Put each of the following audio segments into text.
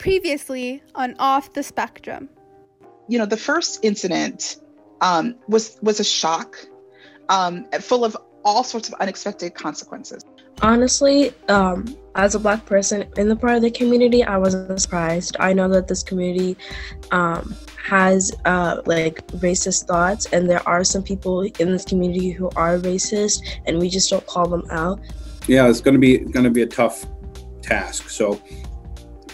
Previously on Off the Spectrum. You know, the first incident um, was was a shock, um, full of all sorts of unexpected consequences. Honestly, um, as a black person in the part of the community, I wasn't surprised. I know that this community um, has uh, like racist thoughts, and there are some people in this community who are racist, and we just don't call them out. Yeah, it's going to be going to be a tough task. So,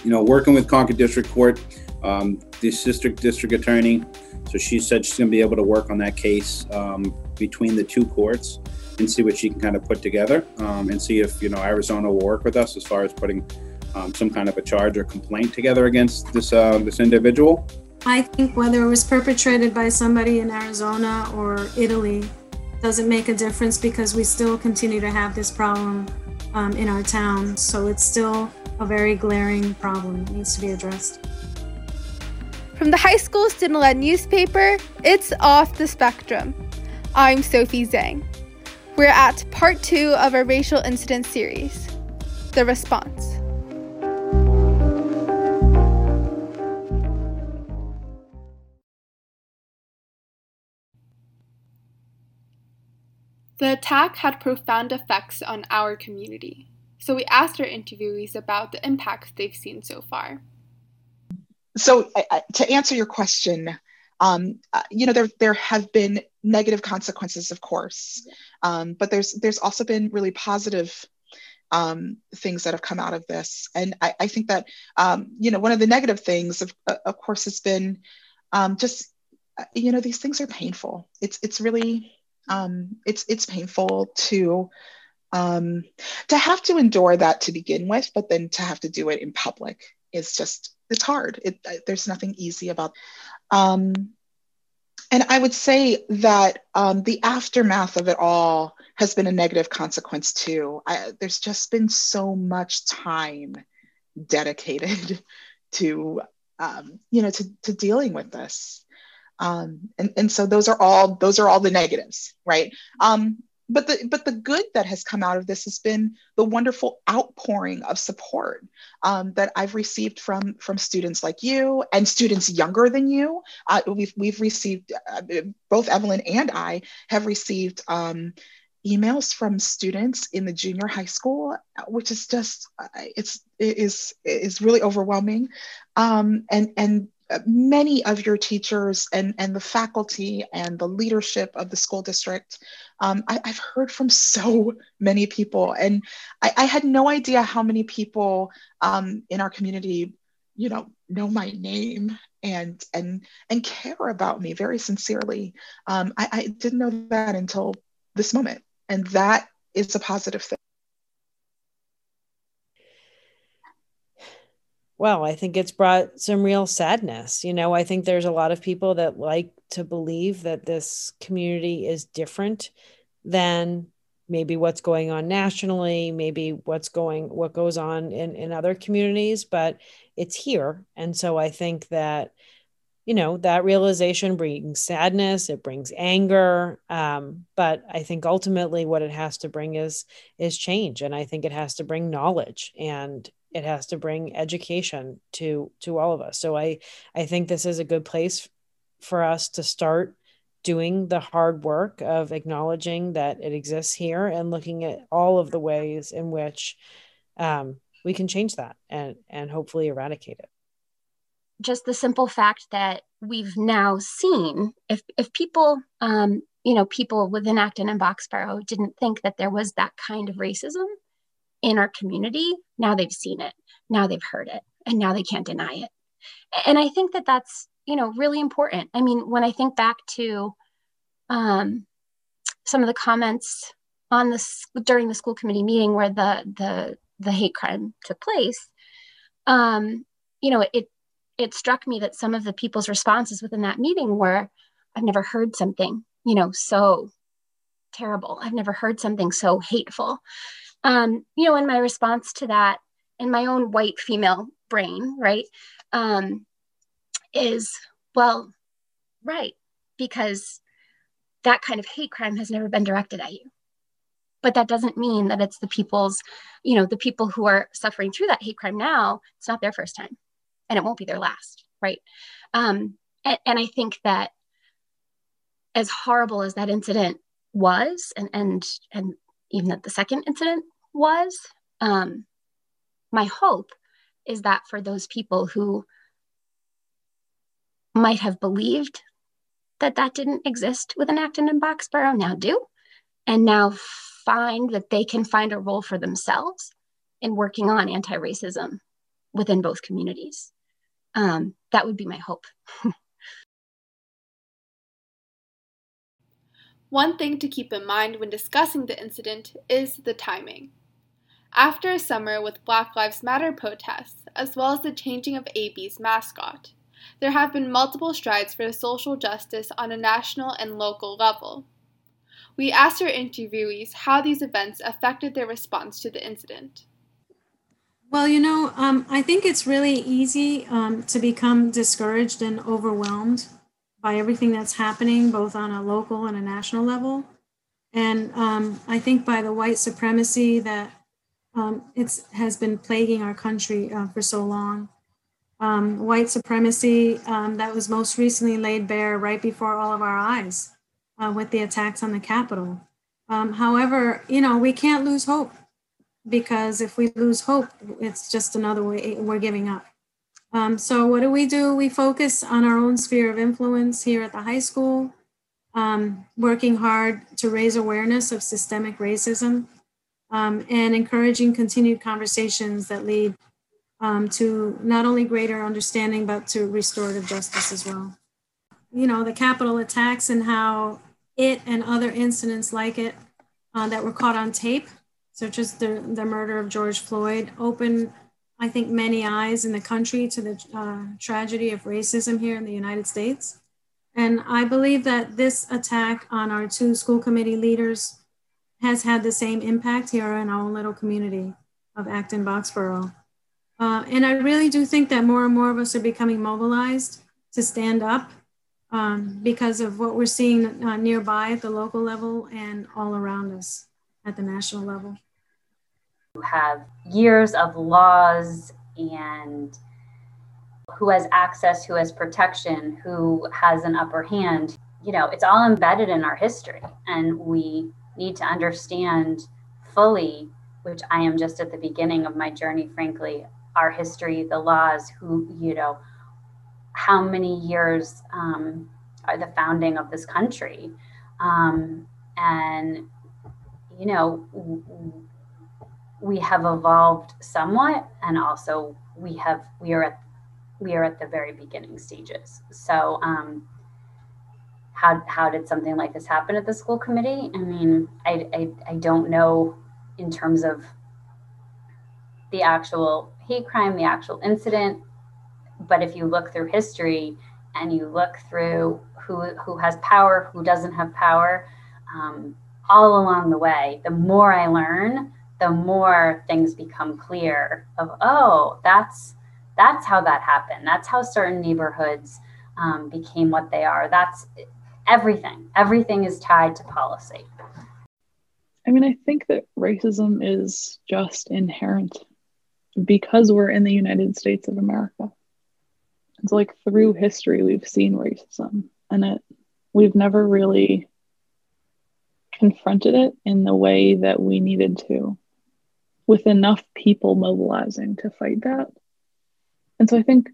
you know, working with Concord District Court, um, the district district attorney, so she said she's going to be able to work on that case um, between the two courts and see what she can kind of put together um, and see if you know Arizona will work with us as far as putting um, some kind of a charge or complaint together against this uh, this individual. I think whether it was perpetrated by somebody in Arizona or Italy doesn't make a difference because we still continue to have this problem um, in our town. So it's still a very glaring problem. that needs to be addressed. From the high school student led newspaper, it's Off the Spectrum. I'm Sophie Zhang. We're at part two of our racial incident series The Response. The attack had profound effects on our community, so we asked our interviewees about the impacts they've seen so far. So, uh, to answer your question, um, uh, you know, there there have been negative consequences, of course, um, but there's there's also been really positive um, things that have come out of this, and I, I think that um, you know one of the negative things, of, uh, of course, has been um, just uh, you know these things are painful. It's it's really um, it's it's painful to um, to have to endure that to begin with, but then to have to do it in public is just it's hard. It, there's nothing easy about. Um, and I would say that um, the aftermath of it all has been a negative consequence too. I, there's just been so much time dedicated to, um, you know, to, to dealing with this. Um, and, and so those are all those are all the negatives, right? But the but the good that has come out of this has been the wonderful outpouring of support um, that I've received from from students like you and students younger than you. Uh, we've we've received uh, both Evelyn and I have received um, emails from students in the junior high school, which is just uh, it's it is is really overwhelming, um, and and many of your teachers and, and the faculty and the leadership of the school district. Um, I, have heard from so many people, and I, I had no idea how many people um, in our community, you know, know my name and and and care about me very sincerely. Um, I, I didn't know that until this moment, and that is a positive thing. Well, I think it's brought some real sadness. You know, I think there's a lot of people that like to believe that this community is different than maybe what's going on nationally, maybe what's going what goes on in in other communities, but it's here. And so I think that you know that realization brings sadness it brings anger um, but i think ultimately what it has to bring is is change and i think it has to bring knowledge and it has to bring education to to all of us. So i i think this is a good place for us to start doing the hard work of acknowledging that it exists here and looking at all of the ways in which um, we can change that and and hopefully eradicate it. Just the simple fact that we've now seen if if people um, you know people within acton and boxborough didn't think that there was that kind of racism in our community now they've seen it now they've heard it and now they can't deny it. And i think that that's you know really important. I mean when i think back to um, some of the comments on this during the school committee meeting where the the the hate crime took place um, you know it it struck me that some of the people's responses within that meeting were i've never heard something you know so terrible. I've never heard something so hateful um, you know, in my response to that, in my own white female brain, right, um, is well, right, because that kind of hate crime has never been directed at you. But that doesn't mean that it's the people's, you know, the people who are suffering through that hate crime now, it's not their first time. and it won't be their last, right? Um, and, and I think that as horrible as that incident was, and and and even that the second incident was, um, my hope is that for those people who might have believed that that didn't exist within Acton and Boxborough now do, and now find that they can find a role for themselves in working on anti-racism within both communities. Um, that would be my hope. One thing to keep in mind when discussing the incident is the timing. After a summer with Black Lives Matter protests, as well as the changing of AB's mascot, there have been multiple strides for social justice on a national and local level. We asked our interviewees how these events affected their response to the incident. Well, you know, um, I think it's really easy um, to become discouraged and overwhelmed by everything that's happening, both on a local and a national level. And um, I think by the white supremacy that um, has been plaguing our country uh, for so long. Um, white supremacy um, that was most recently laid bare right before all of our eyes uh, with the attacks on the Capitol. Um, however, you know, we can't lose hope because if we lose hope, it's just another way we're giving up. Um, so, what do we do? We focus on our own sphere of influence here at the high school, um, working hard to raise awareness of systemic racism um, and encouraging continued conversations that lead um, to not only greater understanding, but to restorative justice as well. You know, the Capitol attacks and how it and other incidents like it uh, that were caught on tape, such as the, the murder of George Floyd, opened, I think, many eyes in the country to the uh, tragedy of racism here in the United States. And I believe that this attack on our two school committee leaders has had the same impact here in our own little community of Acton Boxborough. Uh, and I really do think that more and more of us are becoming mobilized to stand up um, because of what we're seeing uh, nearby at the local level and all around us at the national level. Have years of laws and who has access, who has protection, who has an upper hand. You know, it's all embedded in our history, and we need to understand fully, which I am just at the beginning of my journey, frankly, our history, the laws, who, you know, how many years um, are the founding of this country. Um, and, you know, we have evolved somewhat and also we have we are at we are at the very beginning stages so um, how how did something like this happen at the school committee? I mean, I I, I don't know in terms of the actual hate crime, the actual incident, but if you look through history and you look through who who has power, who doesn't have power, um, all along the way, the more I learn, the more things become clear of oh, that's that's how that happened. That's how certain neighborhoods um, became what they are. That's everything everything is tied to policy i mean i think that racism is just inherent because we're in the united states of america it's like through history we've seen racism and it we've never really confronted it in the way that we needed to with enough people mobilizing to fight that and so i think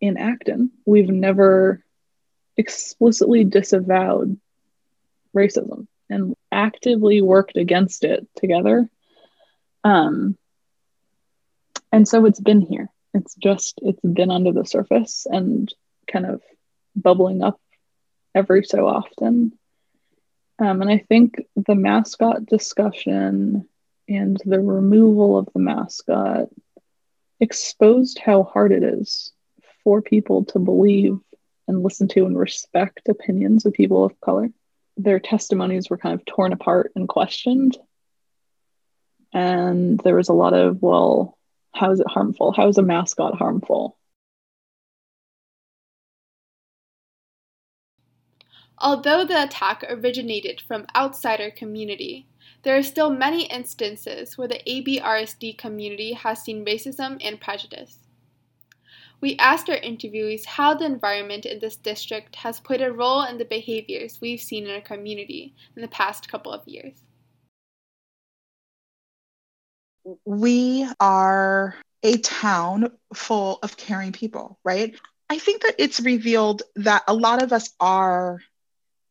in acton we've never explicitly disavowed racism and actively worked against it together. Um, and so it's been here. It's just, it's been under the surface and kind of bubbling up every so often. Um, and I think the mascot discussion and the removal of the mascot exposed how hard it is for people to believe and listen to and respect opinions of people of color. Their testimonies were kind of torn apart and questioned. And there was a lot of, well, how is it harmful? How is a mascot harmful? Although the attack originated from outsider community, there are still many instances where the ABRSD community has seen racism and prejudice. we asked our interviewees how the environment in this district has played a role in the behaviors we've seen in our community in the past couple of years. We are a town full of caring people, right? I think that it's revealed that a lot of us are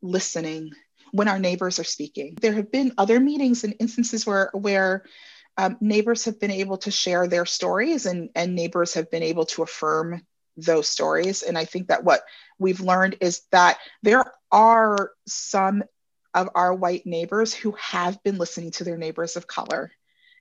listening when our neighbors are speaking. There have been other meetings and instances where where um, neighbors have been able to share their stories and, and neighbors have been able to affirm those stories. And I think that what we've learned is that there are some of our white neighbors who have been listening to their neighbors of color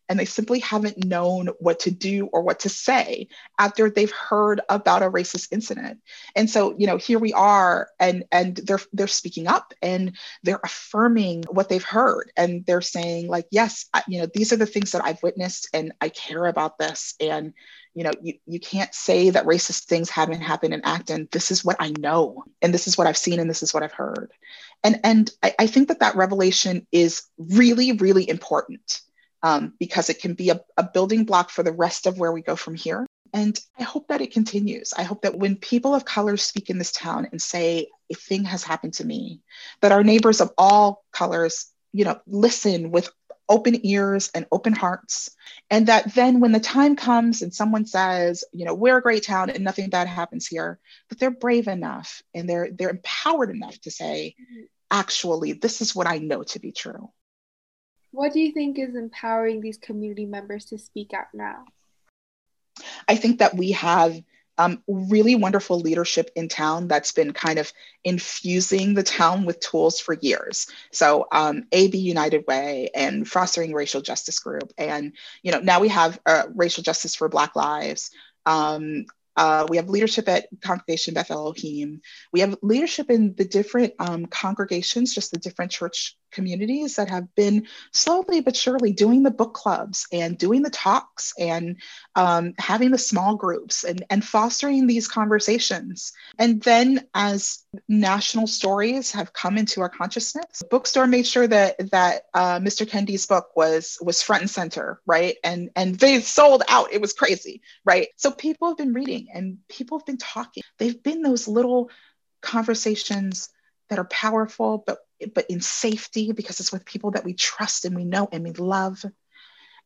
and they simply haven't known what to do or what to say after they've heard about a racist incident. And so you know here we are and and they're they're speaking up and they're affirming what they've heard. And they're saying like yes I, you know these are the things that i've witnessed and i care about this. And you know you, you can't say that racist things haven't happened in acton. This is what i know and this is what i've seen and this is what i've heard. And and I, I think that that revelation is really really important um, because it can be a, a building block for the rest of where we go from here. And I hope that it continues. I hope that when people of color speak in this town and say, a thing has happened to me, that our neighbors of all colors, you know, listen with open ears and open hearts. And that then when the time comes and someone says, you know, we're a great town and nothing bad happens here, that they're brave enough and they're they're empowered enough to say, actually, this is what I know to be true. What do you think is empowering these community members to speak out now? I think that we have um, really wonderful leadership in town that's been kind of infusing the town with tools for years. So um, AB United Way and Fostering Racial Justice Group, and you know now we have uh, Racial Justice for Black Lives. Um, uh, we have leadership at Congregation Beth Elohim. We have leadership in the different um, congregations, just the different church communities that have been slowly but surely doing the book clubs and doing the talks and um, having the small groups and, and fostering these conversations. And then as national stories have come into our consciousness, the bookstore made sure that that uh, Mr. Kendi's book was was front and center, right? And and they sold out. It was crazy, right? So people have been reading and people have been talking. They've been those little conversations that are powerful, but but in safety because it's with people that we trust and we know and we love.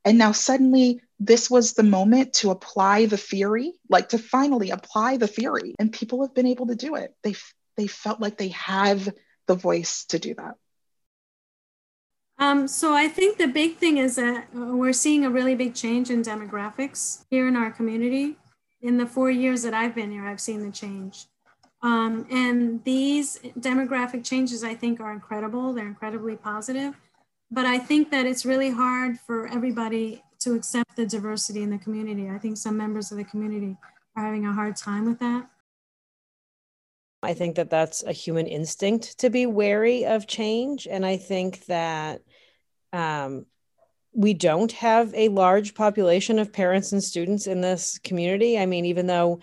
And now suddenly this was the moment to apply the theory, like to finally apply the theory. And people have been able to do it. They they felt like they have the voice to do that. Um, so I think the big thing is that uh, we're seeing a really big change in demographics here in our community. In the four years that I've been here, I've seen the change. Um, and these demographic changes, I think, are incredible. They're incredibly positive. But I think that it's really hard for everybody to accept the diversity in the community. I think some members of the community are having a hard time with that. I think that that's a human instinct to be wary of change. And I think that um, we don't have a large population of parents and students in this community. I mean, even though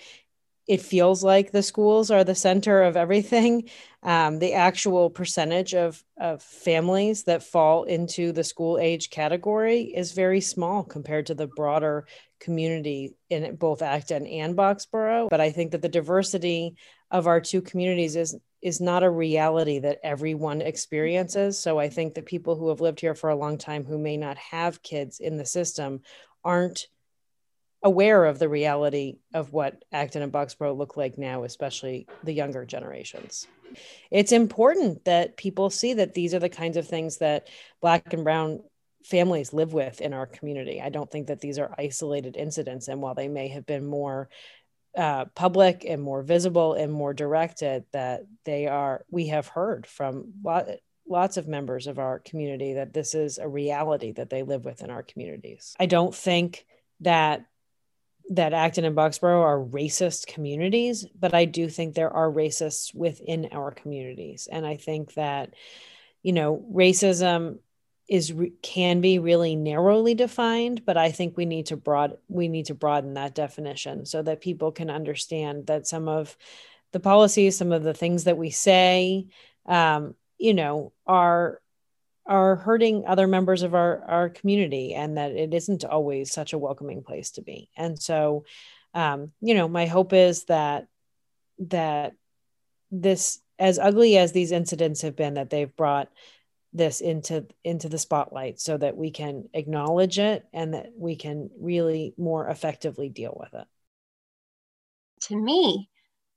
it feels like the schools are the center of everything. Um, the actual percentage of, of families that fall into the school age category is very small compared to the broader community in both Acton and Boxborough. But I think that the diversity of our two communities is is not a reality that everyone experiences. So I think that people who have lived here for a long time who may not have kids in the system aren't aware of the reality of what Acton and Boxborough look like now, especially the younger generations. It's important that people see that these are the kinds of things that Black and Brown families live with in our community. I don't think that these are isolated incidents. And while they may have been more uh, public and more visible and more directed, that they are, we have heard from lot, lots of members of our community that this is a reality that they live with in our communities. I don't think that that Acton and Boxborough are racist communities, but I do think there are racists within our communities. And I think that, you know, racism is can be really narrowly defined but i think we need to broad we need to broaden that definition so that people can understand that some of the policies some of the things that we say um, you know are are hurting other members of our, our community and that it isn't always such a welcoming place to be. And so um, you know, my hope is that that this, as ugly as these incidents have been, that they've brought this into into the spotlight so that we can acknowledge it and that we can really more effectively deal with it to me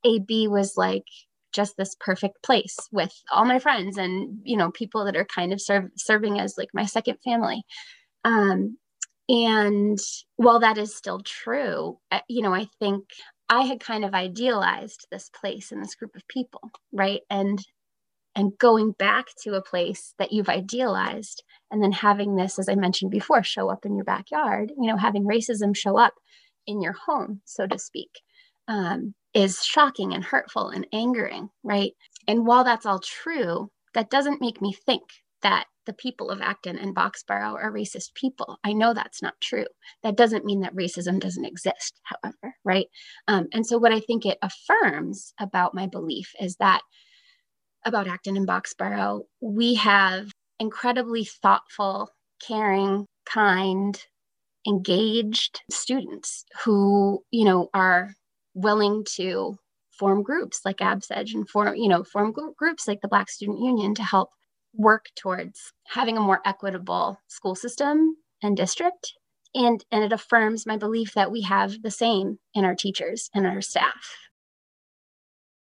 ab was like just this perfect place with all my friends and you know people that are kind of serving as like my second family. Um, and while that is still true you know i think i had kind of idealized this place and this group of people right? And and going back to a place that you've idealized and then having this as i mentioned before show up in your backyard you know having racism show up in your home so to speak. Um, is shocking and hurtful and angering, right? And while that's all true, that doesn't make me think that the people of Acton and Boxborough are racist people. I know that's not true. That doesn't mean that racism doesn't exist, however, right? Um, and so, what I think it affirms about my belief is that about Acton and Boxborough, we have incredibly thoughtful, caring, kind, engaged students who, you know, are willing to form groups like ABSEDGE and form, you know, form groups like the Black Student Union to help work towards having a more equitable school system and district. And, and it affirms my belief that we have the same in our teachers and our staff.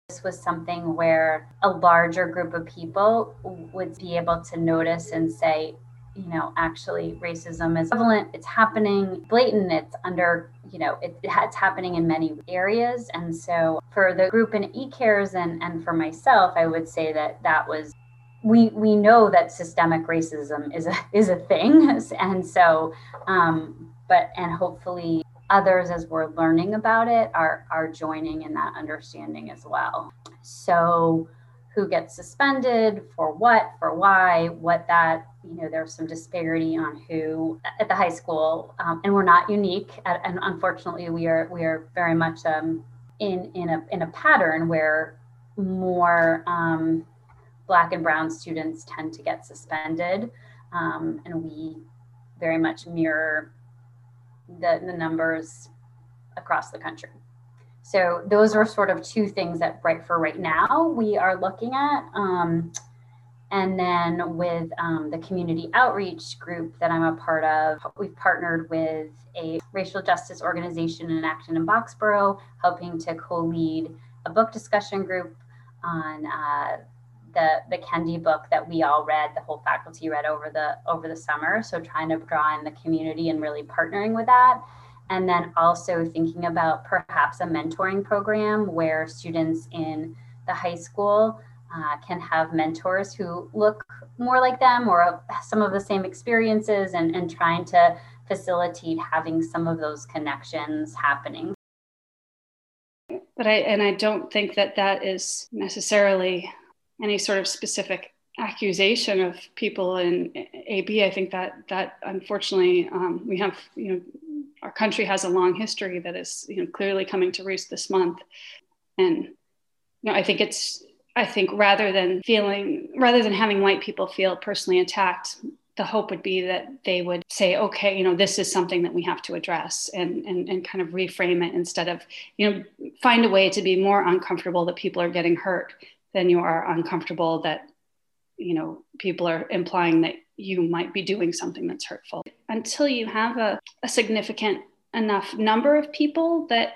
This was something where a larger group of people would be able to notice and say, you know, actually racism is prevalent, it's happening blatant, it's under, you know, it, it's happening in many areas. And so for the group in eCares and, and for myself, I would say that that was we we know that systemic racism is a is a thing and so um but and hopefully others as we're learning about it are are joining in that understanding as well so who gets suspended for what for why what that you know there's some disparity on who at the high school um, and we're not unique at, and unfortunately we are we are very much um, in in a in a pattern where more um, black and brown students tend to get suspended um, and we very much mirror the, the numbers across the country so those are sort of two things that right for right now we are looking at um, and then with um, the community outreach group that I'm a part of, we've partnered with a racial justice organization in Acton and Boxborough, helping to co-lead a book discussion group on uh, the the Kendi book that we all read, the whole faculty read over the over the summer. So trying to draw in the community and really partnering with that. And then also thinking about perhaps a mentoring program where students in the high school uh, can have mentors who look more like them or have some of the same experiences and, and trying to facilitate having some of those connections happening. But I, and I don't think that that is necessarily any sort of specific accusation of people in AB. I think that that unfortunately um, we have, you know, our country has a long history that is, you know, clearly coming to roost this month. And, you know, I think it's I think rather than feeling, rather than having white people feel personally attacked, the hope would be that they would say, okay, you know, this is something that we have to address and, and, and kind of reframe it instead of, you know, find a way to be more uncomfortable that people are getting hurt than you are uncomfortable that, you know, people are implying that you might be doing something that's hurtful. Until you have a, a significant enough number of people that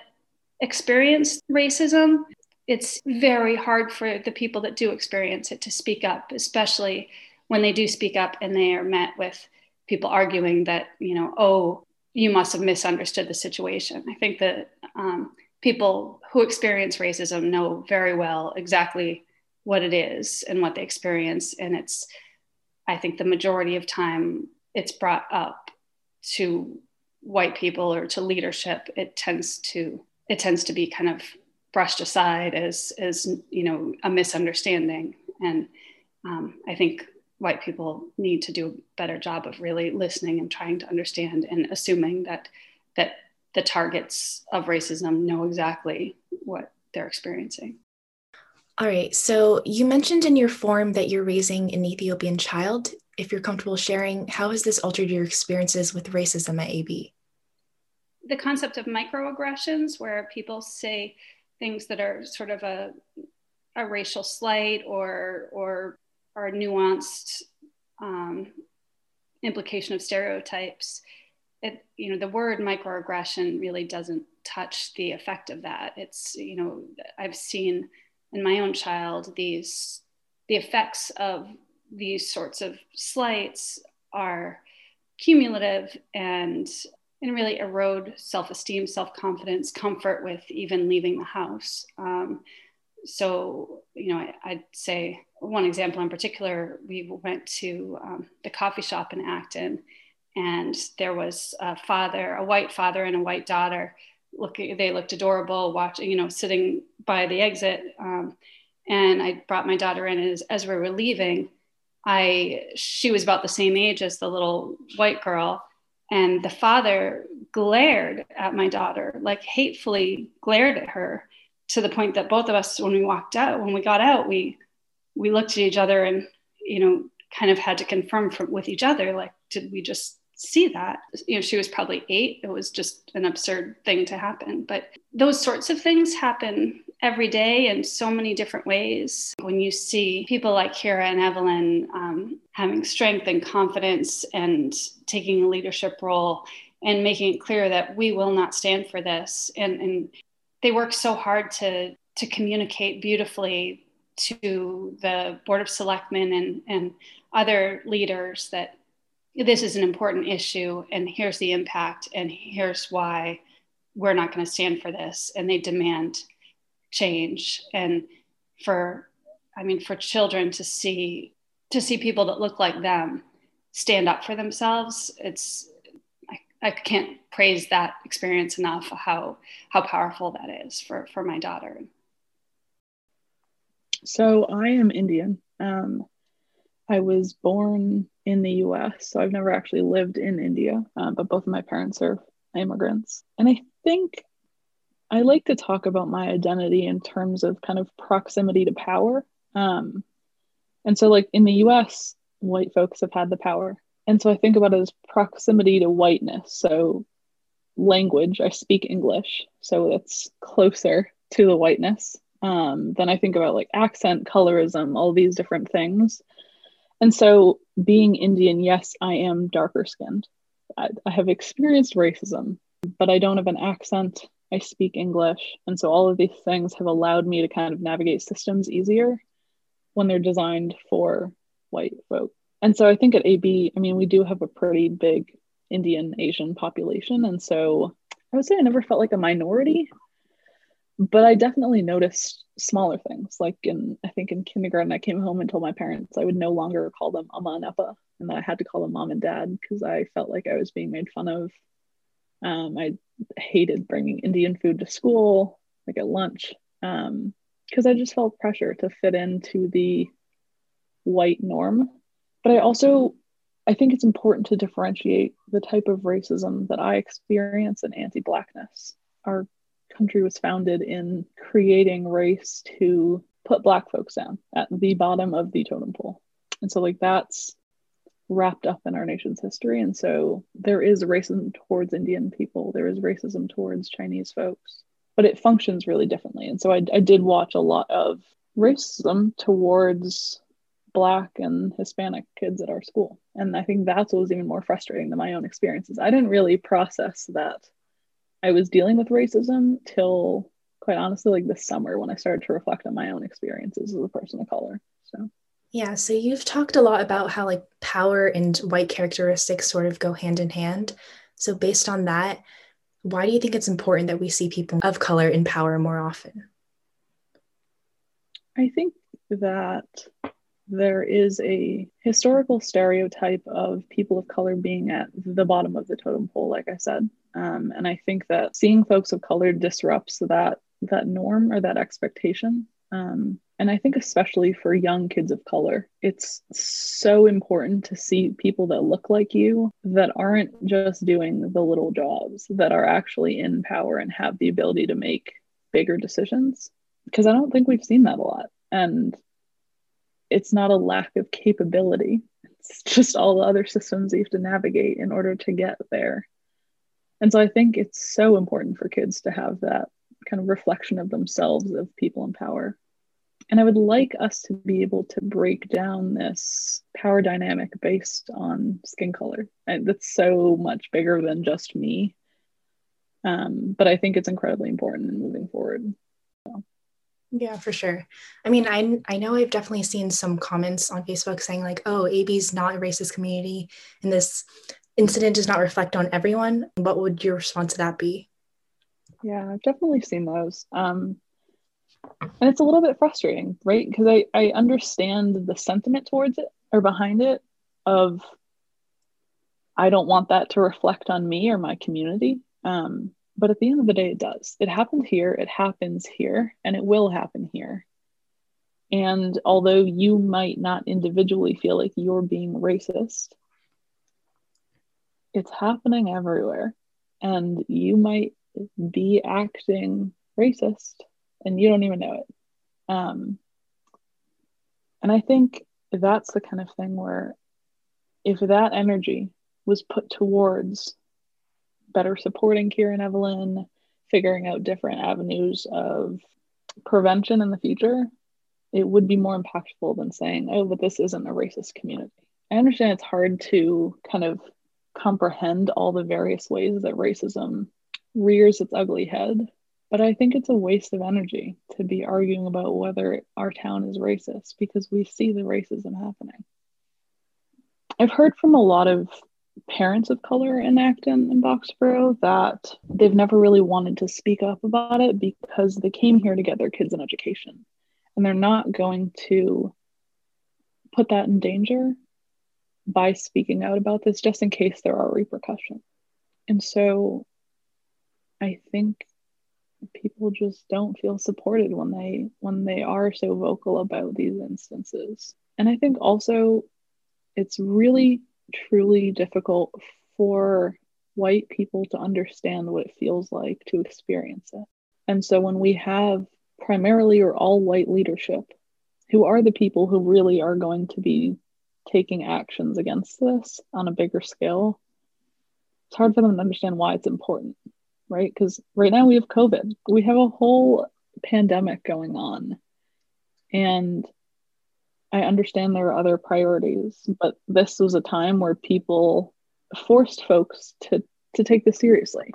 experience racism, it's very hard for the people that do experience it to speak up, especially when they do speak up and they are met with people arguing that, you know, oh, you must have misunderstood the situation. I think that um, people who experience racism know very well exactly what it is and what they experience. And it's, I think, the majority of time it's brought up to white people or to leadership. It tends to it tends to be kind of brushed aside as as you know a misunderstanding and um, i think white people need to do a better job of really listening and trying to understand and assuming that that the targets of racism know exactly what they're experiencing all right so you mentioned in your form that you're raising an ethiopian child if you're comfortable sharing how has this altered your experiences with racism at ab the concept of microaggressions, where people say things that are sort of a, a racial slight or, or are nuanced um, implication of stereotypes. It, you know, the word microaggression really doesn't touch the effect of that. It's, you know, I've seen in my own child these, the effects of these sorts of slights are cumulative and and really erode self-esteem self-confidence comfort with even leaving the house. Um, so you know I, would say one example in particular we went to um, the coffee shop in acton and there was a father a white father and a white daughter looking they looked adorable watching you know sitting by the exit um, and i brought my daughter in as, as we were leaving I she was about the same age as the little white girl and the father glared at my daughter like hatefully glared at her to the point that both of us when we walked out when we got out we we looked at each other and you know kind of had to confirm from, with each other like did we just see that. You know she was probably 8 it was just an absurd thing to happen. But those sorts of things happen every day in so many different ways. When you see people like Kira and Evelyn um, having strength and confidence and taking a leadership role and making it clear that we will not stand for this, and, and they work so hard to to communicate beautifully to the board of selectmen and, and other leaders that this is an important issue and here's the impact and here's why we're not going to stand for this and they demand change. And for i mean for children to see to see people that look like them stand up for themselves it's i, I can't praise that experience enough how how powerful that is for for my daughter. So i am indian. Um, i was born in the us so i've never actually lived in india um, but both of my parents are immigrants and i think I like to talk about my identity in terms of kind of proximity to power. Um, and so, like in the US, white folks have had the power. And so I think about it as proximity to whiteness. So, language, I speak English. So it's closer to the whiteness. Um, then I think about like accent, colorism, all these different things. And so, being Indian, yes, I am darker skinned. I, I have experienced racism, but I don't have an accent. I speak English. And so all of these things have allowed me to kind of navigate systems easier when they're designed for white folk. And so I think at AB, I mean, we do have a pretty big Indian Asian population. And so I would say I never felt like a minority, but I definitely noticed smaller things. Like in, I think in kindergarten, I came home and told my parents I would no longer call them Amma and Appa and that I had to call them mom and dad because I felt like I was being made fun of. Um, I hated bringing Indian food to school, like at lunch, because um, I just felt pressure to fit into the white norm. But I also, I think it's important to differentiate the type of racism that I experience and anti-blackness. Our country was founded in creating race to put black folks down at the bottom of the totem pole. And so like that's wrapped up in our nation's history. And so there is racism towards Indian people, there is racism towards Chinese folks, but it functions really differently. And so I, I did watch a lot of racism towards Black and Hispanic kids at our school. And I think that's what was even more frustrating than my own experiences. I didn't really process that I was dealing with racism till quite honestly like this summer when I started to reflect on my own experiences as a person of color. So yeah, so you've talked a lot about how like power and white characteristics sort of go hand in hand. So based on that, why do you think it's important that we see people of color in power more often? I think that there is a historical stereotype of people of color being at the bottom of the totem pole, like I said. Um, and I think that seeing folks of color disrupts that that norm or that expectation. Um, and I think, especially for young kids of color, it's so important to see people that look like you that aren't just doing the little jobs, that are actually in power and have the ability to make bigger decisions. Because I don't think we've seen that a lot. And it's not a lack of capability, it's just all the other systems you have to navigate in order to get there. And so I think it's so important for kids to have that kind of reflection of themselves, of people in power. And I would like us to be able to break down this power dynamic based on skin color. And that's so much bigger than just me. Um, but I think it's incredibly important in moving forward. So. Yeah, for sure. I mean, I I know I've definitely seen some comments on Facebook saying like, "Oh, AB's not a racist community, and this incident does not reflect on everyone." What would your response to that be? Yeah, I've definitely seen those. Um, and it's a little bit frustrating, right? Because I I understand the sentiment towards it or behind it of I don't want that to reflect on me or my community. Um, but at the end of the day, it does. It happened here, it happens here, and it will happen here. And although you might not individually feel like you're being racist, it's happening everywhere. And you might be acting racist and you don't even know it. Um, and I think that's the kind of thing where if that energy was put towards better supporting Kieran Evelyn, figuring out different avenues of prevention in the future, it would be more impactful than saying, oh, but this isn't a racist community. I understand it's hard to kind of comprehend all the various ways that racism rears its ugly head, but I think it's a waste of energy to be arguing about whether our town is racist because we see the racism happening. I've heard from a lot of parents of color in Acton and Boxborough that they've never really wanted to speak up about it because they came here to get their kids an education and they're not going to put that in danger by speaking out about this just in case there are repercussions. And so I think people just don't feel supported when they when they are so vocal about these instances. And I think also it's really truly difficult for white people to understand what it feels like to experience it. And so when we have primarily or all white leadership, who are the people who really are going to be taking actions against this on a bigger scale, it's hard for them to understand why it's important, right? Because right now we have COVID, we have a whole pandemic going on. And I understand there are other priorities, but this was a time where people forced folks to to take this seriously.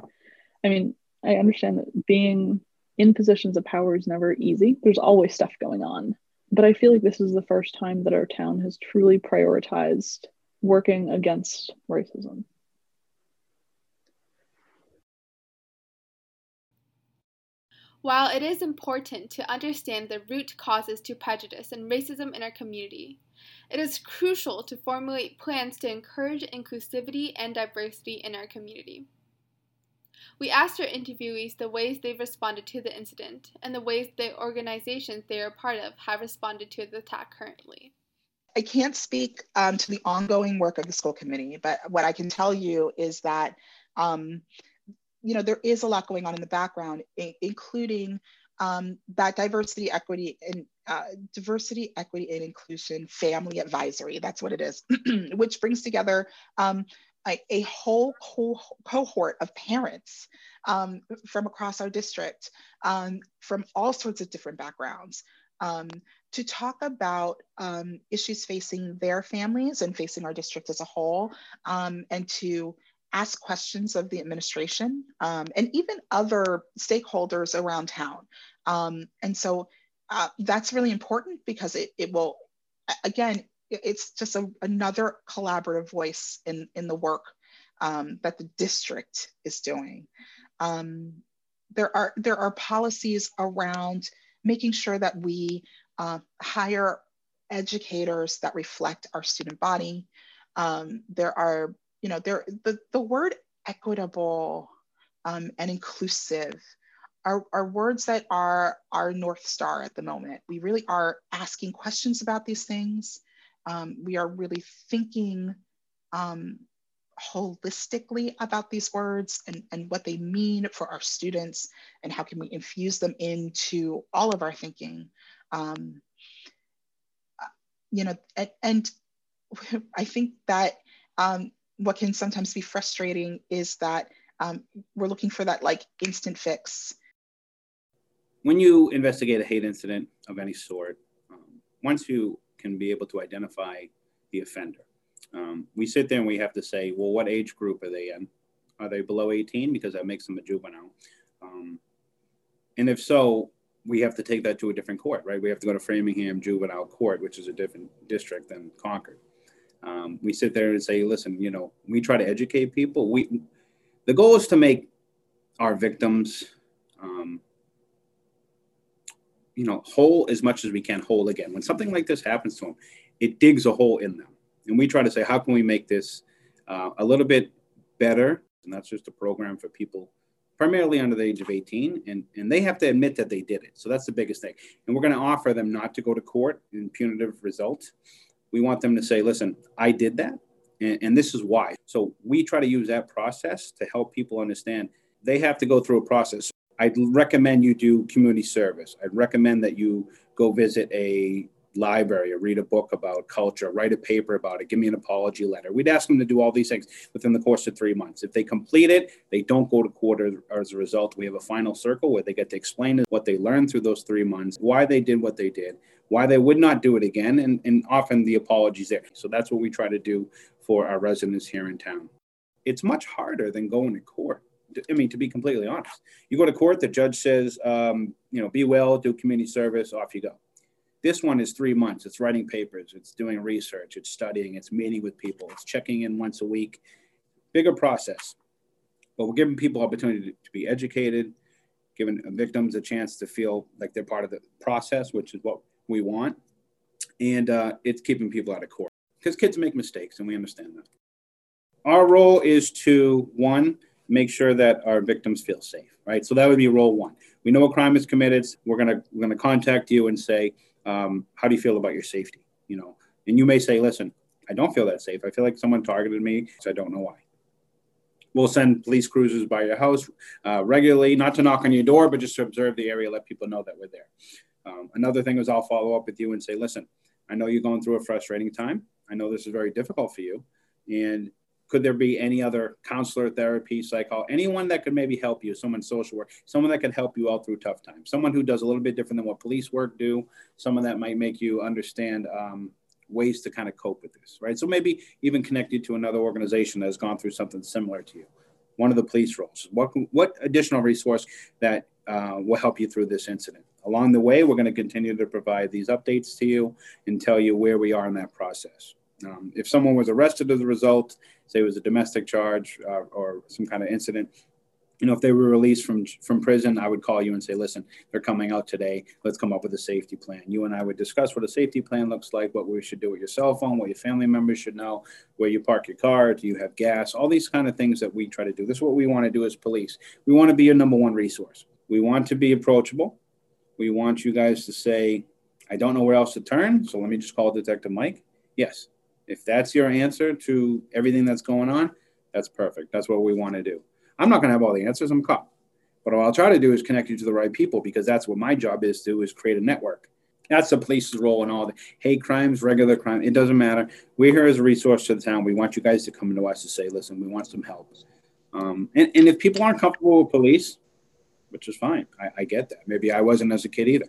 I mean, I understand that being in positions of power is never easy. There's always stuff going on. But I feel like this is the first time that our town has truly prioritized working against racism. While it is important to understand the root causes to prejudice and racism in our community, it is crucial to formulate plans to encourage inclusivity and diversity in our community. We asked our interviewees the ways they've responded to the incident and the ways the organizations they are part of have responded to the attack currently. I can't speak um, to the ongoing work of the school committee, but what I can tell you is that um, you know, there is a lot going on in the background, including um, that diversity, equity, and uh, diversity, equity, and inclusion family advisory. That's what it is, which brings together um, a, whole co- cohort of parents um, from across our district, um, from all sorts of different backgrounds. Um, to talk about um, issues facing their families and facing our district as a whole, and to ask questions of the administration um, and even other stakeholders around town. Um, and so uh, that's really important because it, it will, again, it's just a, another collaborative voice in, in the work um, that the district is doing. Um, there are there are policies around making sure that we uh, hire educators that reflect our student body. Um, there are you know, there the, the word equitable um, and inclusive are, are words that are our North Star at the moment. We really are asking questions about these things. Um, we are really thinking um, holistically about these words and, and what they mean for our students and how can we infuse them into all of our thinking. Um, you know, and, and I think that um, what can sometimes be frustrating is that Um, we're looking for that like instant fix. When you investigate a hate incident of any sort, um, once you can be able to identify the offender, um, we sit there and we have to say, well, what age group are they in? Are they below 18? Because that makes them a juvenile. Um, and if so, we have to take that to a different court, right? We have to go to Framingham Juvenile Court, which is a different district than Concord. Um, we sit there and say, listen, you know, we try to educate people. We, the goal is to make our victims, um, you know, whole as much as we can, whole again. When something like this happens to them, it digs a hole in them, and we try to say, how can we make this uh, a little bit better? And that's just a program for people primarily under the age of 18 and, and they have to admit that they did it. So that's the biggest thing. And we're going to offer them not to go to court in punitive results. We want them to say listen i did that and, and this is why. So we try to use that process to help people understand they have to go through a process i'd recommend you do community service i'd recommend that you go visit a library or read a book about culture, write a paper about it, give me an apology letter. We'd ask them to do all these things within the course of three months. If they complete it, they don't go to court as a result. We have a final circle where they get to explain what they learned through those three months, why they did what they did, why they would not do it again, and, and often the apologies there. So that's what we try to do for our residents here in town. It's much harder than going to court. I mean, to be completely honest, you go to court, the judge says, um, you know, be well, do community service, off you go this one is three months. It's writing papers, it's doing research, it's studying, it's meeting with people, it's checking in once a week. Bigger process. But we're giving people opportunity to, be educated, giving victims a chance to feel like they're part of the process, which is what we want. And uh, it's keeping people out of court because kids make mistakes, and we understand that. Our role is to one, make sure that our victims feel safe, right? So that would be role one. We know a crime is committed. We're gonna we're gonna contact you and say, um, how do you feel about your safety? You know, and you may say, listen, I don't feel that safe. I feel like someone targeted me, so I don't know why. We'll send police cruisers by your house uh, regularly, not to knock on your door, but just to observe the area, let people know that we're there. Um, another thing is I'll follow up with you and say, listen, I know you're going through a frustrating time. I know this is very difficult for you. And could there be any other counselor, therapy, psycho, anyone that could maybe help you, someone social work, someone that could help you out through tough times, someone who does a little bit different than what police work do, someone that might make you understand um, ways to kind of cope with this, right? So maybe even connect you to another organization that has gone through something similar to you, one of the police roles. What, what additional resource that uh, will help you through this incident? Along the way, we're going to continue to provide these updates to you and tell you where we are in that process. Um, if someone was arrested as a result, say it was a domestic charge uh, or some kind of incident, you know, if they were released from from prison, I would call you and say, "Listen, they're coming out today. Let's come up with a safety plan." You and I would discuss what a safety plan looks like, what we should do with your cell phone, what your family members should know, where you park your car, do you have gas, all these kind of things that we try to do. This is what we want to do as police. We want to be your number one resource. We want to be approachable. We want you guys to say, "I don't know where else to turn, so let me just call Detective Mike." Yes, if that's your answer to everything that's going on, that's perfect. That's what we want to do. I'm not going to have all the answers. I'm a cop. But what I'll try to do is connect you to the right people because that's what my job is to do is create a network. That's the police's role in all the hate crimes, regular crime. It doesn't matter. We're here as a resource to the town. We want you guys to come to us to say, listen, we want some help. Um, and, and if people aren't comfortable with police, which is fine, I, I get that. Maybe I wasn't as a kid either.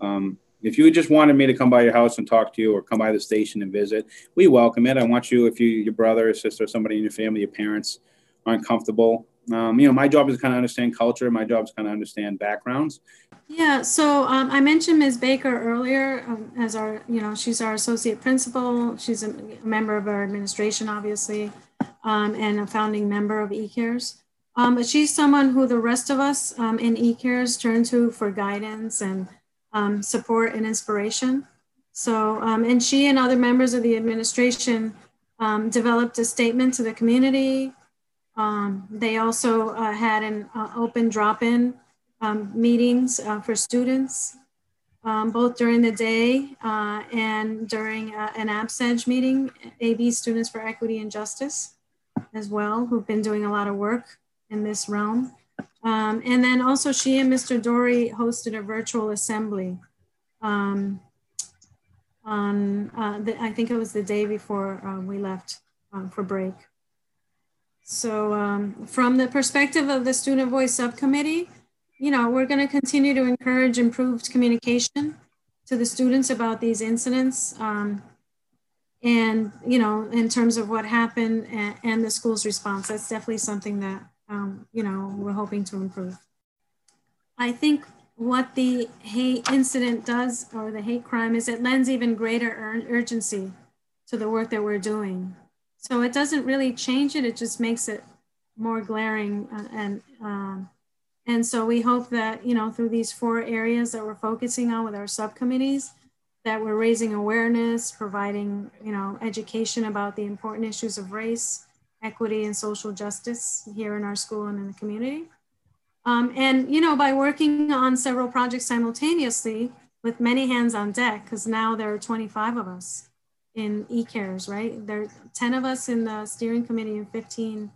Um, if you just wanted me to come by your house and talk to you or come by the station and visit, we welcome it. I want you, if you, your brother or sister, somebody in your family, your parents aren't comfortable, um, you know, my job is kind of understand culture. My job is kind of understand backgrounds. Yeah. So um, I mentioned Ms. Baker earlier um, as our, you know, she's our associate principal. She's a member of our administration, obviously, um, and a founding member of eCares. Um, but she's someone who the rest of us um, in eCares turn to for guidance and um, support and inspiration. So, um, and she and other members of the administration um, developed a statement to the community. Um, they also uh, had an uh, open drop-in um, meetings uh, for students, um, both during the day uh, and during uh, an ABSEJ meeting, AB Students for Equity and Justice as well, who've been doing a lot of work in this realm. Um, and then also she and Mr. Dory hosted a virtual assembly um, on, uh, the, I think it was the day before uh, we left um, for break. So um, from the perspective of the Student Voice Subcommittee, you know, we're going to continue to encourage improved communication to the students about these incidents. Um, and, you know, in terms of what happened and, and the school's response, that's definitely something that, um, you know, we're hoping to improve. I think what the hate incident does or the hate crime is it lends even greater ur urgency to the work that we're doing. So it doesn't really change it, it just makes it more glaring uh, and um, and so we hope that, you know, through these four areas that we're focusing on with our subcommittees, that we're raising awareness, providing, you know, education about the important issues of race, equity, and social justice here in our school and in the community. Um, and, you know, by working on several projects simultaneously with many hands on deck, because now there are 25 of us in eCares, right? There are 10 of us in the steering committee and 15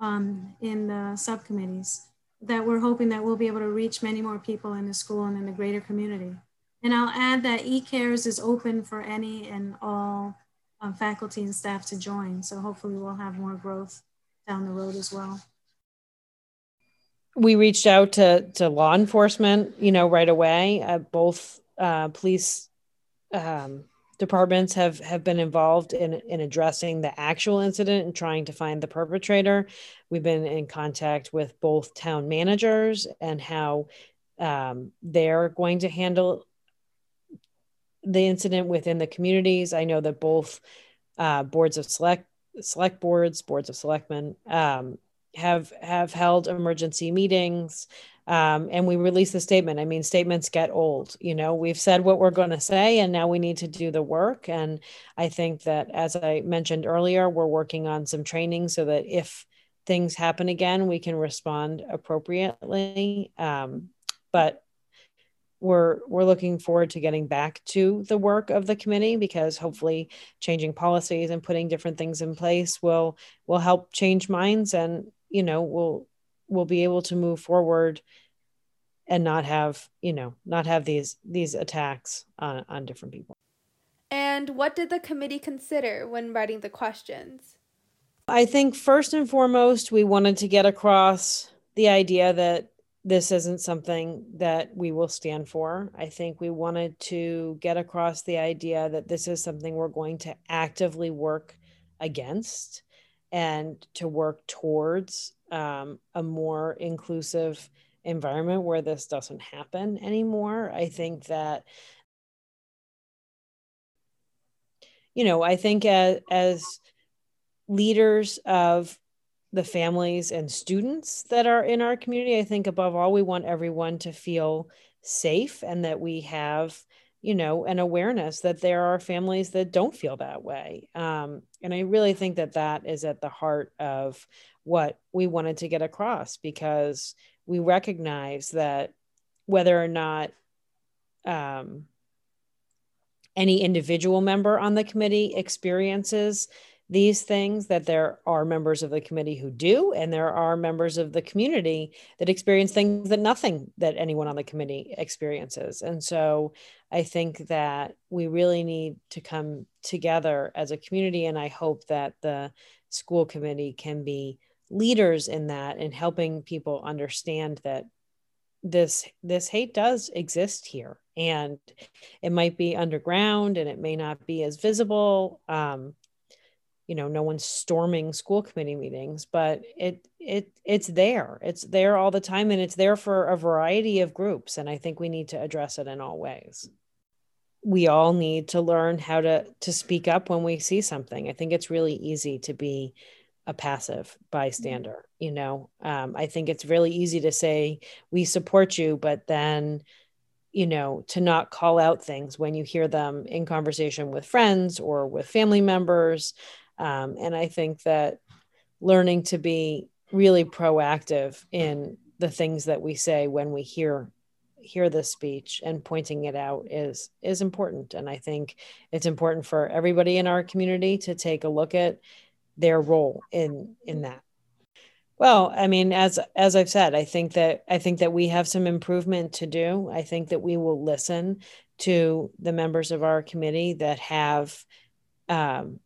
um, in the subcommittees that we're hoping that we'll be able to reach many more people in the school and in the greater community. And I'll add that eCares is open for any and all um, faculty and staff to join. So hopefully we'll have more growth down the road as well. We reached out to, to law enforcement, you know, right away. Uh, both uh, police um, departments have have been involved in in addressing the actual incident and trying to find the perpetrator. We've been in contact with both town managers and how um, they're going to handle the incident within the communities. I know that both uh, boards of select select boards, boards of selectmen um, have have held emergency meetings um, and we release the statement. I mean, statements get old. You know, we've said what we're going to say, and now we need to do the work. And I think that, as I mentioned earlier, we're working on some training so that if things happen again, we can respond appropriately. Um, but we're we're looking forward to getting back to the work of the committee because hopefully changing policies and putting different things in place will will help change minds and you know we'll we'll be able to move forward and not have you know not have these these attacks on, on different people. And what did the committee consider when writing the questions? I think first and foremost we wanted to get across the idea that this isn't something that we will stand for. I think we wanted to get across the idea that this is something we're going to actively work against and to work towards um, a more inclusive environment where this doesn't happen anymore. I think that, you know, I think as, as leaders of the families and students that are in our community, I think above all, we want everyone to feel safe and that we have you know an awareness that there are families that don't feel that way. Um, and i really think that that is at the heart of what we wanted to get across because we recognize that whether or not um, any individual member on the committee experiences these things that there are members of the committee who do and there are members of the community that experience things that nothing that anyone on the committee experiences. And so i think that we really need to come together as a community and i hope that the school committee can be leaders in that and helping people understand that this this hate does exist here and it might be underground and it may not be as visible um, you know no one's storming school committee meetings but it it it's there. It's there all the time and it's there for a variety of groups and i think we need to address it in all ways. We all need to learn how to to speak up when we see something. I think it's really easy to be a passive bystander you know? Um, i think it's really easy to say we support you but then you know to not call out things when you hear them in conversation with friends or with family members um, and I think that learning to be really proactive in the things that we say when we hear hear the speech and pointing it out is is important. And i think it's important for everybody in our community to take a look at their role in in that. Well i mean as as i've said i think that i think that we have some improvement to do. I think that we will listen to the members of our committee that have um,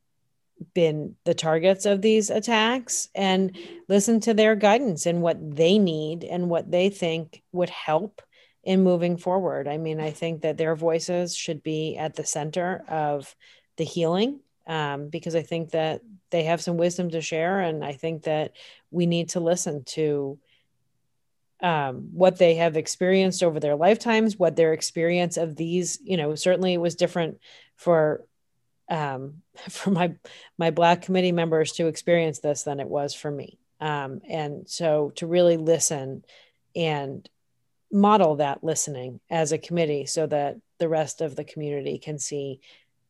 been the targets of these attacks and listen to their guidance and what they need and what they think would help in moving forward. I mean, I think that their voices should be at the center of the healing um, because I think that they have some wisdom to share. And I think that we need to listen to um, what they have experienced over their lifetimes, what their experience of these, you know, certainly it was different for um, for my my black committee members to experience this than it was for me. Um, and so to really listen and model that listening as a committee so that the rest of the community can see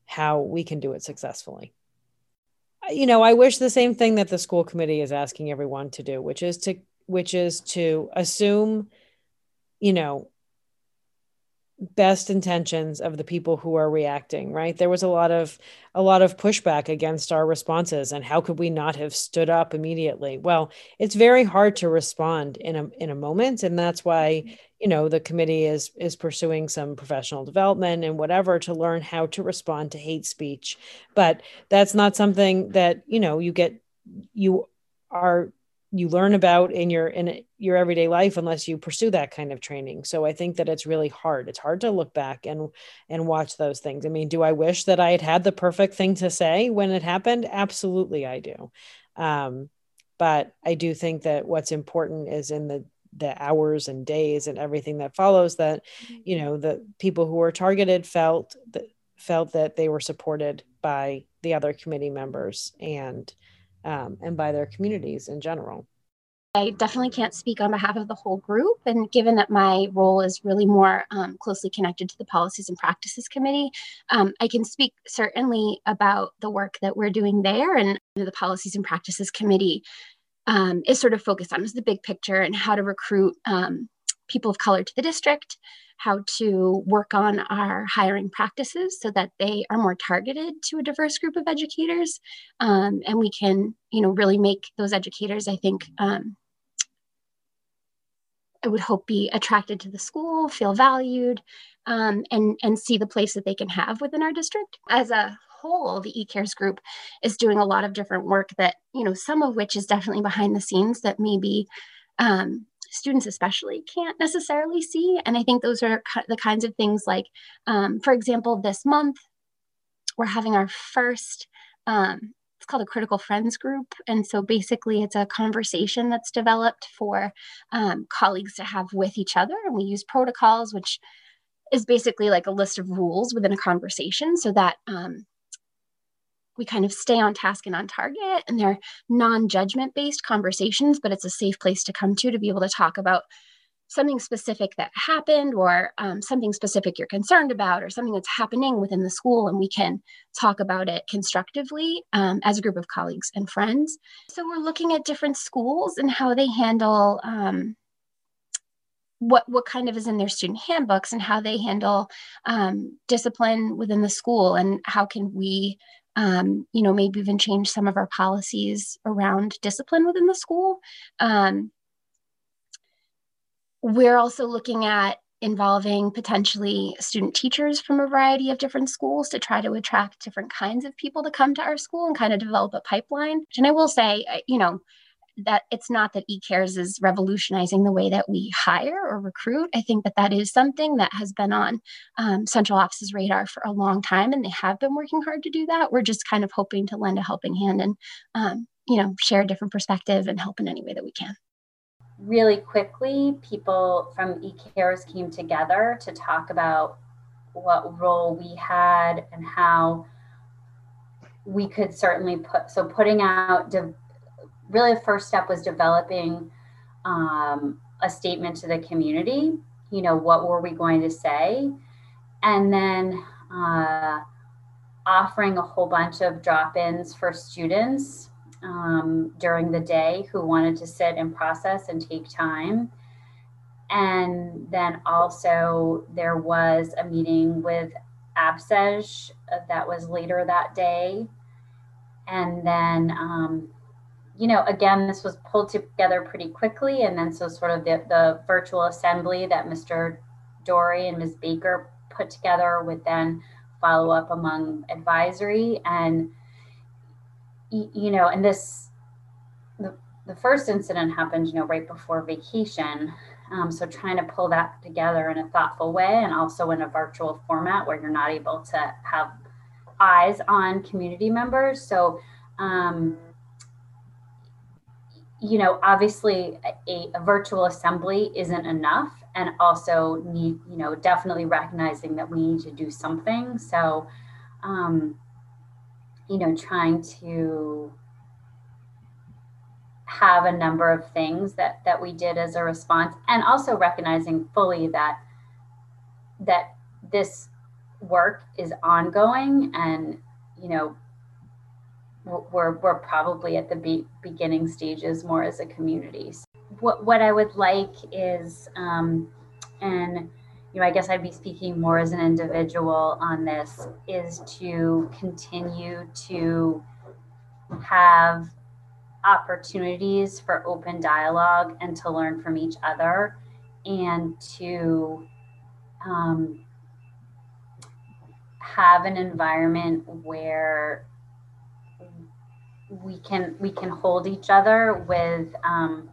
how we can do it successfully. You know, I wish the same thing that the school committee is asking everyone to do, which is to which is to assume, you know, best intentions of the people who are reacting right? There was a lot of a lot of pushback against our responses and how could we not have stood up immediately? Well it's very hard to respond in a in a moment and that's why mm-hmm. you know the committee is is pursuing some professional development and whatever to learn how to respond to hate speech. But that's not something that you know you get you are you learn about in your in your everyday life unless you pursue that kind of training. So i think that it's really hard. It's hard to look back and and watch those things. I mean do i wish that i had had the perfect thing to say when it happened? Absolutely i do. Um, but i do think that what's important is in the the hours and days and everything that follows that you know the people who were targeted felt that felt that they were supported by the other committee members and um, and by their communities in general. I definitely can't speak on behalf of the whole group. And given that my role is really more um, closely connected to the Policies and Practices Committee, um, I can speak certainly about the work that we're doing there. And the Policies and Practices Committee um, is sort of focused on is the big picture and how to recruit um, people of color to the district, how to work on our hiring practices so that they are more targeted to a diverse group of educators um, and we can you know really make those educators i think um, i would hope be attracted to the school feel valued um, and and see the place that they can have within our district. As a whole the ecares group is doing a lot of different work that you know some of which is definitely behind the scenes that maybe um, students especially can't necessarily see. And I think those are the kinds of things like, um, for example, this month, we're having our first, um, it's called a critical friends group. And so basically it's a conversation that's developed for um, colleagues to have with each other. And we use protocols, which is basically like a list of rules within a conversation so that um, we kind of stay on task and on target and they're non-judgment based conversations but it's a safe place to come to to be able to talk about something specific that happened or um, something specific you're concerned about or something that's happening within the school and we can talk about it constructively um, as a group of colleagues and friends. So we're looking at different schools and how they handle um, what what kind of is in their student handbooks and how they handle um, discipline within the school and how can we um, you know, maybe even change some of our policies around discipline within the school. Um, we're also looking at involving potentially student teachers from a variety of different schools to try to attract different kinds of people to come to our school and kind of develop a pipeline. And I will say, you know, that it's not that eCares is revolutionizing the way that we hire or recruit. I think that that is something that has been on um, central office's radar for a long time, and they have been working hard to do that. We're just kind of hoping to lend a helping hand and, um, you know, share a different perspective and help in any way that we can. Really quickly, people from eCares came together to talk about what role we had and how we could certainly put so putting out really the first step was developing um, a statement to the community. You know, what were we going to say? And then uh, offering a whole bunch of drop ins for students um, during the day who wanted to sit and process and take time. And then also, there was a meeting with ABSEJ uh, that was later that day. And then um, you know, again, this was pulled together pretty quickly. And then so sort of the, the virtual assembly that Mr. Dory and Ms. Baker put together would then follow up among advisory. And, you know, and this, the, the first incident happened, you know, right before vacation. Um, so trying to pull that together in a thoughtful way and also in a virtual format where you're not able to have eyes on community members. So, um, you know, obviously a, a, virtual assembly isn't enough and also need, you know, definitely recognizing that we need to do something. So, um, you know, trying to have a number of things that that we did as a response and also recognizing fully that that this work is ongoing and you know we're, we're probably at the be- beginning stages more as a community. So what, what i would like is um, and you know i guess i'd be speaking more as an individual on this is to continue to have opportunities for open dialogue and to learn from each other and to um, have an environment where we can we can hold each other with um,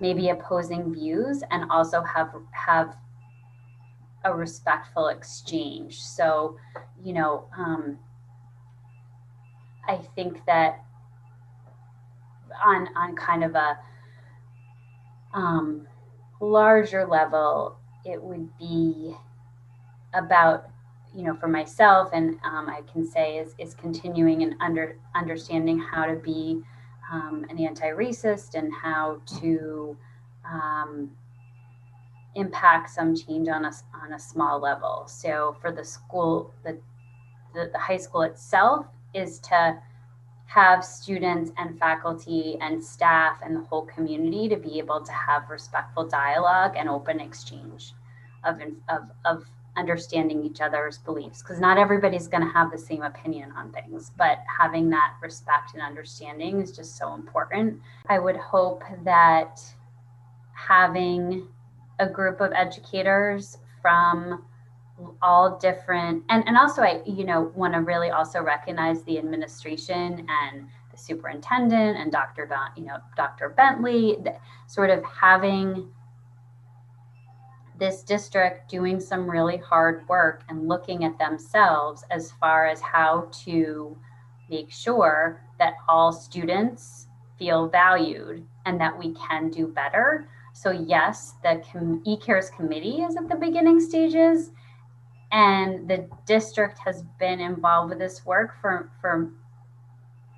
maybe opposing views and also have have a respectful exchange. So you know um, i think that on on kind of a um, larger level, it would be about you know for myself and um, i can say is, is continuing and under understanding how to be um, an anti-racist and how to um, impact some change on a, on a small level. So for the school the, the, the high school itself is to have students and faculty and staff and the whole community to be able to have respectful dialogue and open exchange of, of, of understanding each other's beliefs because not everybody's going to have the same opinion on things but having that respect and understanding is just so important. I would hope that having a group of educators from all different and and also i you know want to really also recognize the administration and the superintendent and dr Don, you know dr bentley sort of having this district doing some really hard work and looking at themselves as far as how to make sure that all students feel valued and that we can do better. So yes the com- ecares committee is at the beginning stages and the district has been involved with this work for for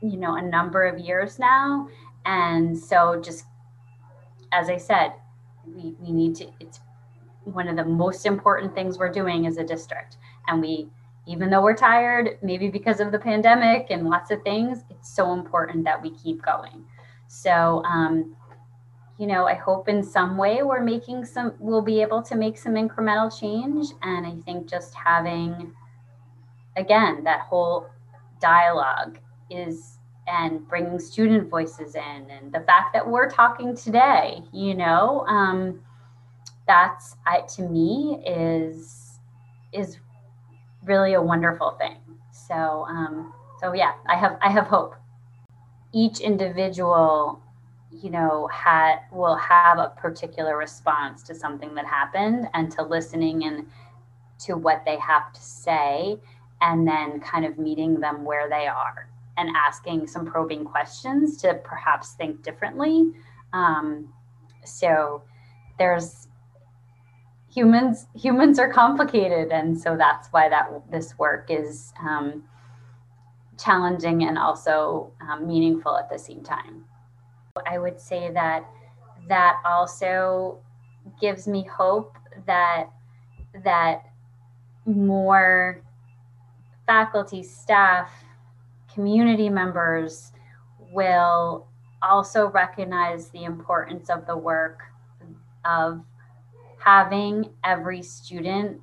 you know a number of years now. And so just as i said we, we need to it's one of the most important things we're doing as a district and we even though we're tired maybe because of the pandemic and lots of things it's so important that we keep going so um, you know, I hope in some way we're making some, we'll be able to make some incremental change. And I think just having, again, that whole dialogue is, and bringing student voices in, and the fact that we're talking today, you know, um, that's, I, to me, is, is really a wonderful thing. So, um, so yeah, I have, I have hope. Each individual you know had will have a particular response to something that happened and to listening and to what they have to say and then kind of meeting them where they are and asking some probing questions to perhaps think differently um, so there's humans humans are complicated. And so that's why that this work is um, challenging and also um, meaningful at the same time. I would say that that also gives me hope that that more faculty, staff, community members will also recognize the importance of the work of having every student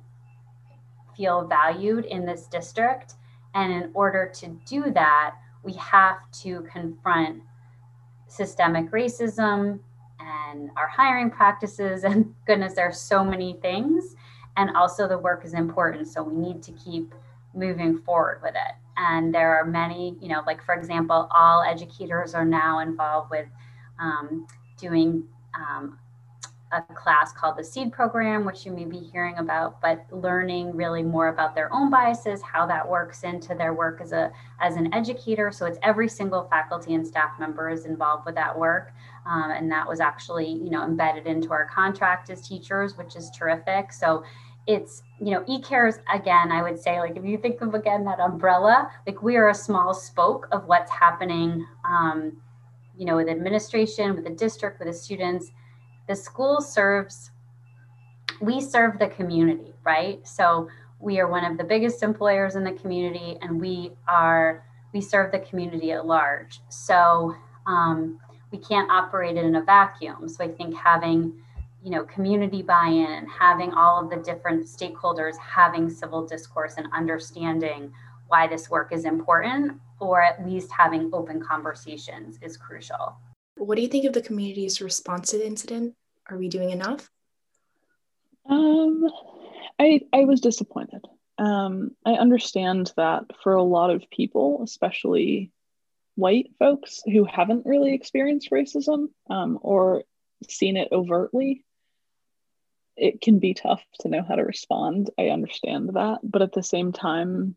feel valued in this district. And in order to do that, we have to confront systemic racism and our hiring practices. And goodness there are so many things. And also the work is important so we need to keep moving forward with it. And there are many, you know, like for example, all educators are now involved with um, doing um, a class called the SEED program, which you may be hearing about, but learning really more about their own biases, how that works into their work as a as an educator. So it's every single faculty and staff member is involved with that work, um, and that was actually you know embedded into our contract as teachers, which is terrific. So it's you know e-cares again i would say like if you think of again that umbrella like we are a small spoke of what's happening um, you know with administration with the district with the students the school serves we serve the community right? So we are one of the biggest employers in the community and we are we serve the community at large. So um, we can't operate it in a vacuum. So i think having you know community buy-in and having all of the different stakeholders having civil discourse and understanding why this work is important or at least having open conversations is crucial what do you think of the community's response to the incident are we doing enough um i i was disappointed um i understand that for a lot of people especially white folks who haven't really experienced racism um, or seen it overtly it can be tough to know how to respond. I understand that. But at the same time,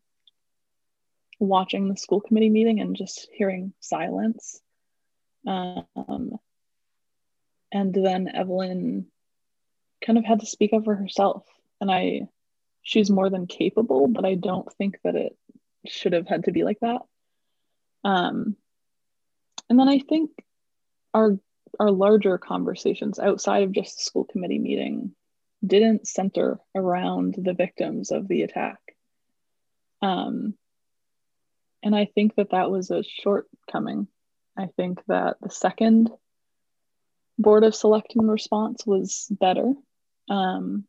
watching the school committee meeting and just hearing silence. Um, and then Evelyn kind of had to speak up for herself. And I, she's more than capable, but I don't think that it should have had to be like that. Um, and then I think our our larger conversations outside of just the school committee meeting didn't center around the victims of the attack. Um, and I think that that was a shortcoming. I think that the second Board of Selectmen response was better. Um,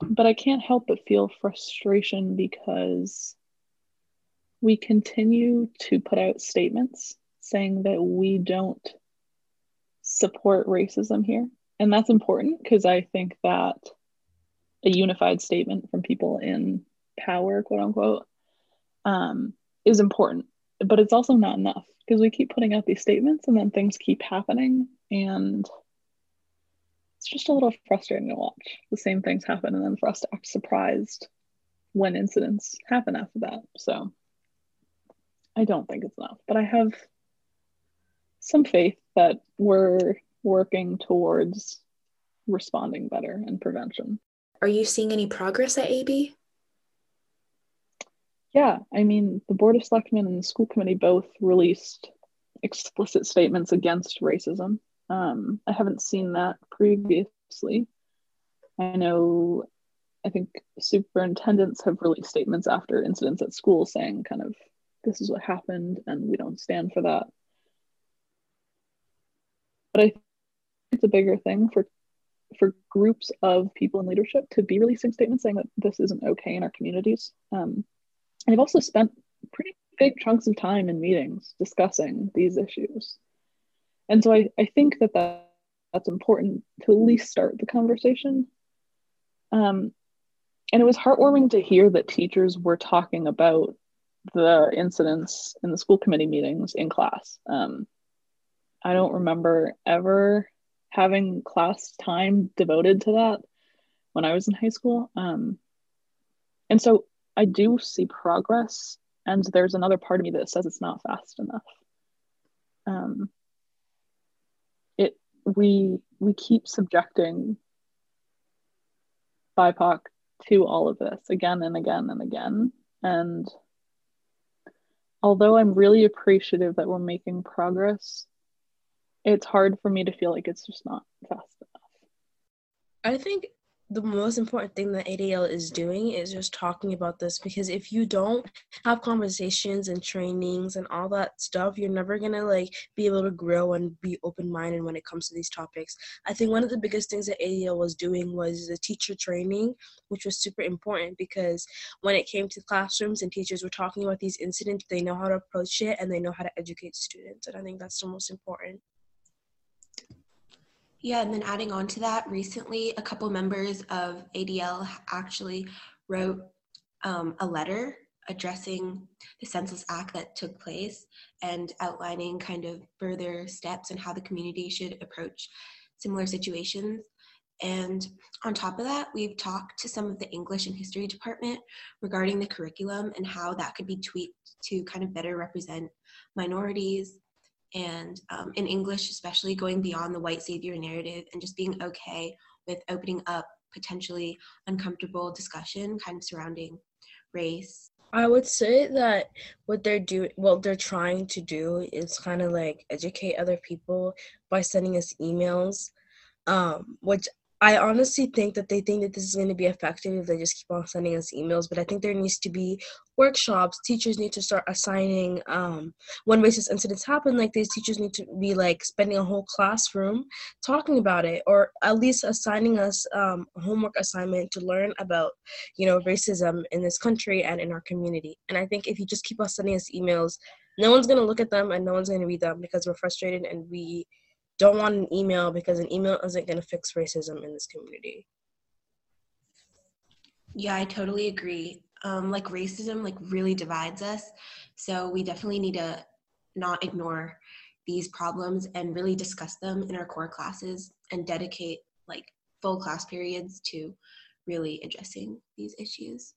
but I can't help but feel frustration because we continue to put out statements saying that we don't support racism here and that's important because I think that a unified statement from people in power, quote unquote, um, is important. But it's also not enough because we keep putting out these statements and then things keep happening. And it's just a little frustrating to watch. The same things happen and then for us to act surprised when incidents happen after that. So I don't think it's enough, but I have some faith that we're working towards responding better and prevention. Are you seeing any progress at AB? Yeah, I mean, the Board of Selectmen and the school committee both released explicit statements against racism. Um, I haven't seen that previously. I know, I think superintendents have released statements after incidents at school saying, kind of, this is what happened and we don't stand for that. But I think it's a bigger thing for for groups of people in leadership to be releasing statements saying that this isn't okay in our communities. Um, and I've also spent pretty big chunks of time in meetings discussing these issues. And so I, I think that, that that's important to at least start the conversation. Um, and it was heartwarming to hear that teachers were talking about the incidents in the school committee meetings in class. Um, I don't remember ever having class time devoted to that when I was in high school. Um, and so I do see progress, and there's another part of me that says it's not fast enough. Um, it we we keep subjecting BIPOC to all of this again and again and again, and although I'm really appreciative that we're making progress, it's hard for me to feel like it's just not fast enough. I think the most important thing that ADL is doing is just talking about this because if you don't have conversations and trainings and all that stuff, you're never gonna like be able to grow and be open minded when it comes to these topics. I think one of the biggest things that ADL was doing was the teacher training, which was super important because when it came to classrooms and teachers were talking about these incidents, they know how to approach it and they know how to educate students. And I think that's the most important. Yeah, and then adding on to that, recently a couple members of ADL actually wrote um, a letter addressing the Census Act that took place and outlining kind of further steps and how the community should approach similar situations. And on top of that, we've talked to some of the English and history department regarding the curriculum and how that could be tweaked to kind of better represent minorities and um, in English, especially going beyond the white savior narrative and just being okay with opening up potentially uncomfortable discussion kind of surrounding race. I would say that what they're doing, what they're trying to do is kind of like educate other people by sending us emails, um, which I honestly think that they think that this is going to be effective if they just keep on sending us emails. But I think there needs to be workshops. Teachers need to start assigning um, when racist incidents happen. Like these teachers need to be like spending a whole classroom talking about it, or at least assigning us um, a homework assignment to learn about, you know, racism in this country and in our community. And I think if you just keep on sending us emails, no one's going to look at them and no one's going to read them because we're frustrated and we don't want an email because an email isn't going to fix racism in this community. Yeah, I totally agree. Um, like racism, like really divides us. So we definitely need to not ignore these problems and really discuss them in our core classes and dedicate like full class periods to really addressing these issues.